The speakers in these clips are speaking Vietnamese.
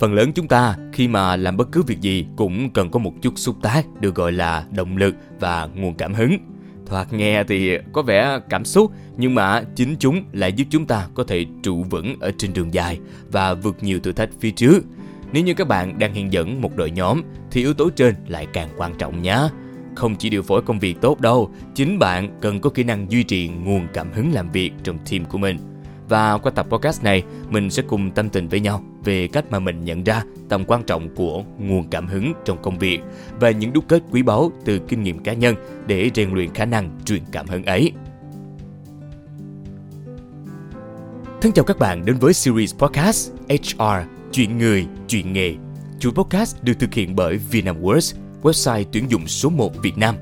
Phần lớn chúng ta khi mà làm bất cứ việc gì cũng cần có một chút xúc tác được gọi là động lực và nguồn cảm hứng. Thoạt nghe thì có vẻ cảm xúc nhưng mà chính chúng lại giúp chúng ta có thể trụ vững ở trên đường dài và vượt nhiều thử thách phía trước. Nếu như các bạn đang hiện dẫn một đội nhóm thì yếu tố trên lại càng quan trọng nhé. Không chỉ điều phối công việc tốt đâu, chính bạn cần có kỹ năng duy trì nguồn cảm hứng làm việc trong team của mình. Và qua tập podcast này, mình sẽ cùng tâm tình với nhau về cách mà mình nhận ra tầm quan trọng của nguồn cảm hứng trong công việc và những đúc kết quý báu từ kinh nghiệm cá nhân để rèn luyện khả năng truyền cảm hứng ấy. Thân chào các bạn đến với series podcast HR Chuyện người, chuyện nghề. Chuỗi podcast được thực hiện bởi Vietnam Words, website tuyển dụng số 1 Việt Nam.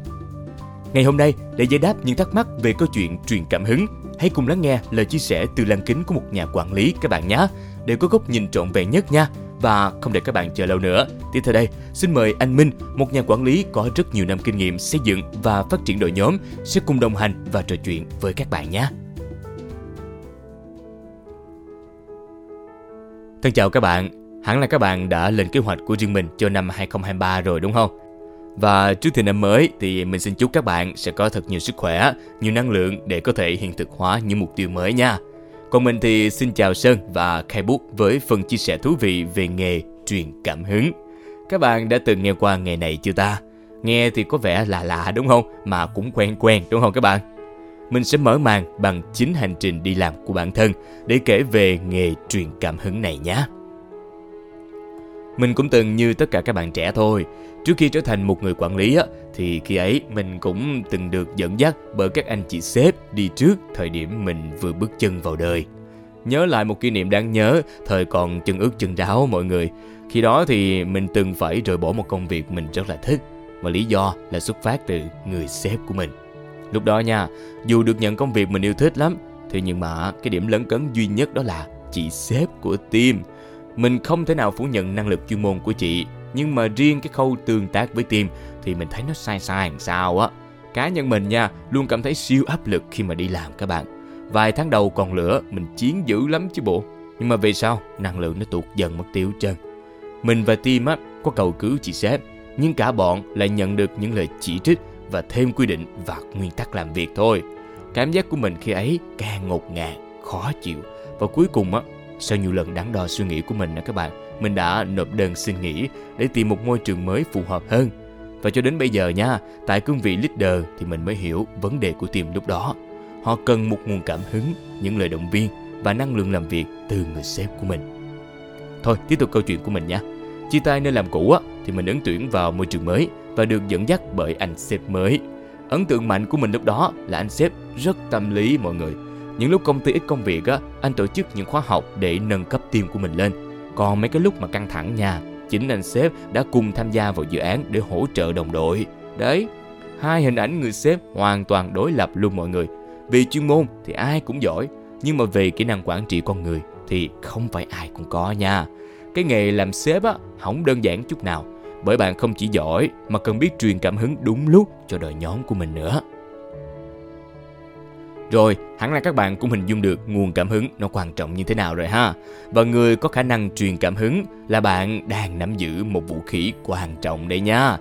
Ngày hôm nay, để giải đáp những thắc mắc về câu chuyện truyền cảm hứng, hãy cùng lắng nghe lời chia sẻ từ lăng kính của một nhà quản lý các bạn nhé, để có góc nhìn trọn vẹn nhất nha. Và không để các bạn chờ lâu nữa, tiếp theo đây, xin mời anh Minh, một nhà quản lý có rất nhiều năm kinh nghiệm xây dựng và phát triển đội nhóm, sẽ cùng đồng hành và trò chuyện với các bạn nhé. Thân chào các bạn, hẳn là các bạn đã lên kế hoạch của riêng mình cho năm 2023 rồi đúng không? Và trước thềm năm mới thì mình xin chúc các bạn sẽ có thật nhiều sức khỏe, nhiều năng lượng để có thể hiện thực hóa những mục tiêu mới nha. Còn mình thì xin chào Sơn và khai bút với phần chia sẻ thú vị về nghề truyền cảm hứng. Các bạn đã từng nghe qua nghề này chưa ta? Nghe thì có vẻ là lạ đúng không? Mà cũng quen quen đúng không các bạn? Mình sẽ mở màn bằng chính hành trình đi làm của bản thân để kể về nghề truyền cảm hứng này nhé. Mình cũng từng như tất cả các bạn trẻ thôi. Trước khi trở thành một người quản lý á, thì khi ấy mình cũng từng được dẫn dắt bởi các anh chị sếp đi trước thời điểm mình vừa bước chân vào đời. Nhớ lại một kỷ niệm đáng nhớ, thời còn chân ướt chân ráo mọi người. Khi đó thì mình từng phải rời bỏ một công việc mình rất là thích và lý do là xuất phát từ người sếp của mình. Lúc đó nha, dù được nhận công việc mình yêu thích lắm, thì nhưng mà cái điểm lấn cấn duy nhất đó là chị sếp của team. Mình không thể nào phủ nhận năng lực chuyên môn của chị, nhưng mà riêng cái khâu tương tác với team thì mình thấy nó sai sai làm sao á. Cá nhân mình nha, luôn cảm thấy siêu áp lực khi mà đi làm các bạn. Vài tháng đầu còn lửa, mình chiến dữ lắm chứ bộ. Nhưng mà về sau, năng lượng nó tuột dần mất tiêu trơn. Mình và team á, có cầu cứu chị sếp, nhưng cả bọn lại nhận được những lời chỉ trích và thêm quy định và nguyên tắc làm việc thôi. Cảm giác của mình khi ấy càng ngột ngạt, khó chịu và cuối cùng á, sau nhiều lần đắn đo suy nghĩ của mình nè các bạn, mình đã nộp đơn xin nghỉ để tìm một môi trường mới phù hợp hơn. Và cho đến bây giờ nha, tại cương vị leader thì mình mới hiểu vấn đề của team lúc đó. Họ cần một nguồn cảm hứng, những lời động viên và năng lượng làm việc từ người sếp của mình. Thôi, tiếp tục câu chuyện của mình nha. Chia tay nơi làm cũ á, thì mình ứng tuyển vào môi trường mới và được dẫn dắt bởi anh sếp mới. Ấn tượng mạnh của mình lúc đó là anh sếp rất tâm lý mọi người. Những lúc công ty ít công việc á, anh tổ chức những khóa học để nâng cấp team của mình lên. Còn mấy cái lúc mà căng thẳng nha, chính anh sếp đã cùng tham gia vào dự án để hỗ trợ đồng đội. Đấy, hai hình ảnh người sếp hoàn toàn đối lập luôn mọi người. Vì chuyên môn thì ai cũng giỏi, nhưng mà về kỹ năng quản trị con người thì không phải ai cũng có nha. Cái nghề làm sếp á, không đơn giản chút nào bởi bạn không chỉ giỏi mà cần biết truyền cảm hứng đúng lúc cho đội nhóm của mình nữa. Rồi, hẳn là các bạn cũng hình dung được nguồn cảm hứng nó quan trọng như thế nào rồi ha. Và người có khả năng truyền cảm hứng là bạn đang nắm giữ một vũ khí quan trọng đây nha.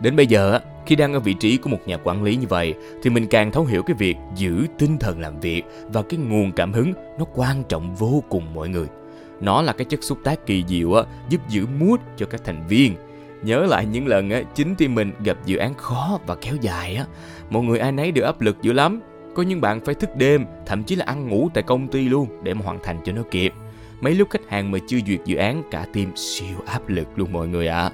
Đến bây giờ, khi đang ở vị trí của một nhà quản lý như vậy, thì mình càng thấu hiểu cái việc giữ tinh thần làm việc và cái nguồn cảm hứng nó quan trọng vô cùng mọi người. Nó là cái chất xúc tác kỳ diệu á, giúp giữ mood cho các thành viên. Nhớ lại những lần á, chính team mình gặp dự án khó và kéo dài á, mọi người ai nấy đều áp lực dữ lắm. Có những bạn phải thức đêm, thậm chí là ăn ngủ tại công ty luôn để mà hoàn thành cho nó kịp. Mấy lúc khách hàng mà chưa duyệt dự án, cả team siêu áp lực luôn mọi người ạ. À.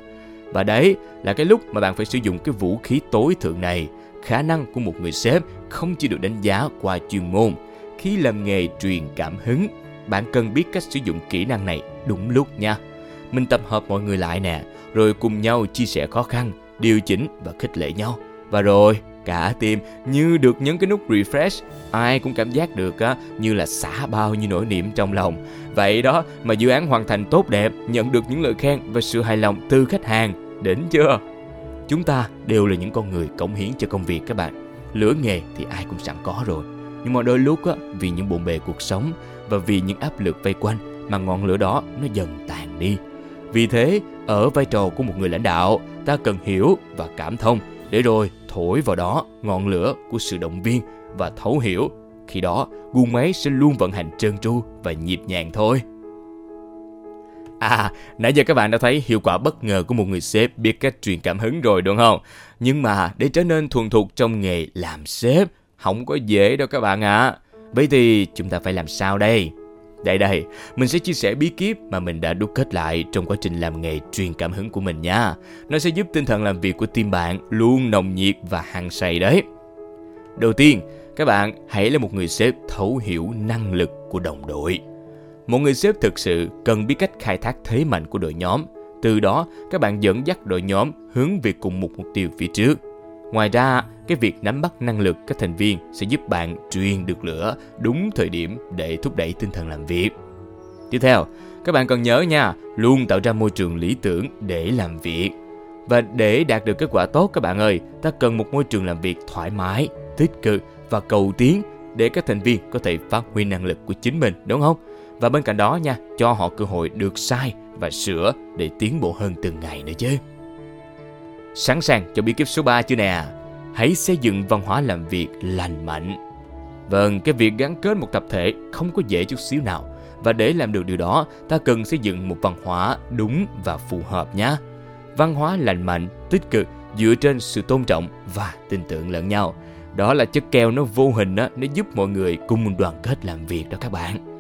Và đấy là cái lúc mà bạn phải sử dụng cái vũ khí tối thượng này. Khả năng của một người sếp không chỉ được đánh giá qua chuyên môn. Khi làm nghề truyền cảm hứng bạn cần biết cách sử dụng kỹ năng này đúng lúc nha. Mình tập hợp mọi người lại nè, rồi cùng nhau chia sẻ khó khăn, điều chỉnh và khích lệ nhau. Và rồi, cả tim như được nhấn cái nút refresh, ai cũng cảm giác được á, như là xả bao nhiêu nỗi niềm trong lòng. Vậy đó mà dự án hoàn thành tốt đẹp, nhận được những lời khen và sự hài lòng từ khách hàng, đến chưa? Chúng ta đều là những con người cống hiến cho công việc các bạn. Lửa nghề thì ai cũng sẵn có rồi. Nhưng mà đôi lúc á, vì những bộn bề cuộc sống và vì những áp lực vây quanh mà ngọn lửa đó nó dần tàn đi. Vì thế, ở vai trò của một người lãnh đạo, ta cần hiểu và cảm thông để rồi thổi vào đó ngọn lửa của sự động viên và thấu hiểu. Khi đó, guồng máy sẽ luôn vận hành trơn tru và nhịp nhàng thôi. À, nãy giờ các bạn đã thấy hiệu quả bất ngờ của một người sếp biết cách truyền cảm hứng rồi đúng không? Nhưng mà để trở nên thuần thục trong nghề làm sếp, không có dễ đâu các bạn ạ. À. Vậy thì chúng ta phải làm sao đây? Đây đây, mình sẽ chia sẻ bí kíp mà mình đã đúc kết lại trong quá trình làm nghề truyền cảm hứng của mình nha. Nó sẽ giúp tinh thần làm việc của team bạn luôn nồng nhiệt và hăng say đấy. Đầu tiên, các bạn hãy là một người sếp thấu hiểu năng lực của đồng đội. Một người sếp thực sự cần biết cách khai thác thế mạnh của đội nhóm. Từ đó, các bạn dẫn dắt đội nhóm hướng về cùng một mục tiêu phía trước. Ngoài ra, cái việc nắm bắt năng lực các thành viên sẽ giúp bạn truyền được lửa đúng thời điểm để thúc đẩy tinh thần làm việc. Tiếp theo, các bạn cần nhớ nha, luôn tạo ra môi trường lý tưởng để làm việc. Và để đạt được kết quả tốt các bạn ơi, ta cần một môi trường làm việc thoải mái, tích cực và cầu tiến để các thành viên có thể phát huy năng lực của chính mình, đúng không? Và bên cạnh đó nha, cho họ cơ hội được sai và sửa để tiến bộ hơn từng ngày nữa chứ. Sẵn sàng cho bí kíp số 3 chưa nè? Hãy xây dựng văn hóa làm việc lành mạnh. Vâng, cái việc gắn kết một tập thể không có dễ chút xíu nào. Và để làm được điều đó, ta cần xây dựng một văn hóa đúng và phù hợp nhé. Văn hóa lành mạnh, tích cực, dựa trên sự tôn trọng và tin tưởng lẫn nhau. Đó là chất keo nó vô hình đó, nó giúp mọi người cùng đoàn kết làm việc đó các bạn.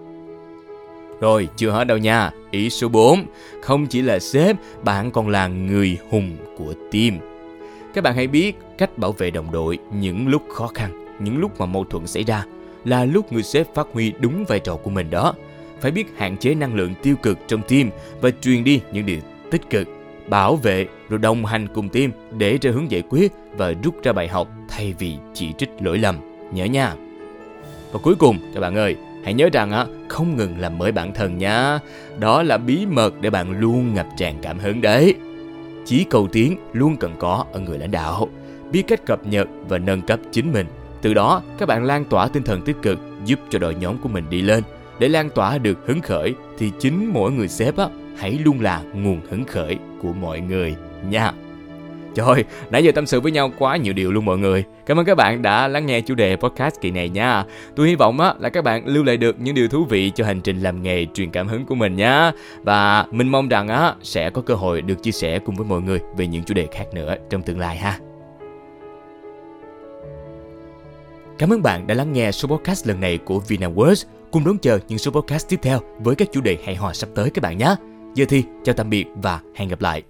Rồi, chưa hết đâu nha. Ý số 4, không chỉ là sếp, bạn còn là người hùng của team. Các bạn hãy biết cách bảo vệ đồng đội những lúc khó khăn, những lúc mà mâu thuẫn xảy ra là lúc người sếp phát huy đúng vai trò của mình đó. Phải biết hạn chế năng lượng tiêu cực trong team và truyền đi những điều tích cực, bảo vệ rồi đồng hành cùng team để ra hướng giải quyết và rút ra bài học thay vì chỉ trích lỗi lầm. Nhớ nha. Và cuối cùng các bạn ơi, hãy nhớ rằng á không ngừng làm mới bản thân nhá. Đó là bí mật để bạn luôn ngập tràn cảm hứng đấy. Chí cầu tiến luôn cần có ở người lãnh đạo, biết cách cập nhật và nâng cấp chính mình. Từ đó, các bạn lan tỏa tinh thần tích cực giúp cho đội nhóm của mình đi lên. Để lan tỏa được hứng khởi thì chính mỗi người sếp á, hãy luôn là nguồn hứng khởi của mọi người nha. Trời nãy giờ tâm sự với nhau quá nhiều điều luôn mọi người. Cảm ơn các bạn đã lắng nghe chủ đề podcast kỳ này nha. Tôi hy vọng á, là các bạn lưu lại được những điều thú vị cho hành trình làm nghề truyền cảm hứng của mình nhá. Và mình mong rằng á, sẽ có cơ hội được chia sẻ cùng với mọi người về những chủ đề khác nữa trong tương lai ha. Cảm ơn bạn đã lắng nghe số podcast lần này của VinaWords. Cùng đón chờ những số podcast tiếp theo với các chủ đề hay ho sắp tới các bạn nhé. Giờ thì chào tạm biệt và hẹn gặp lại.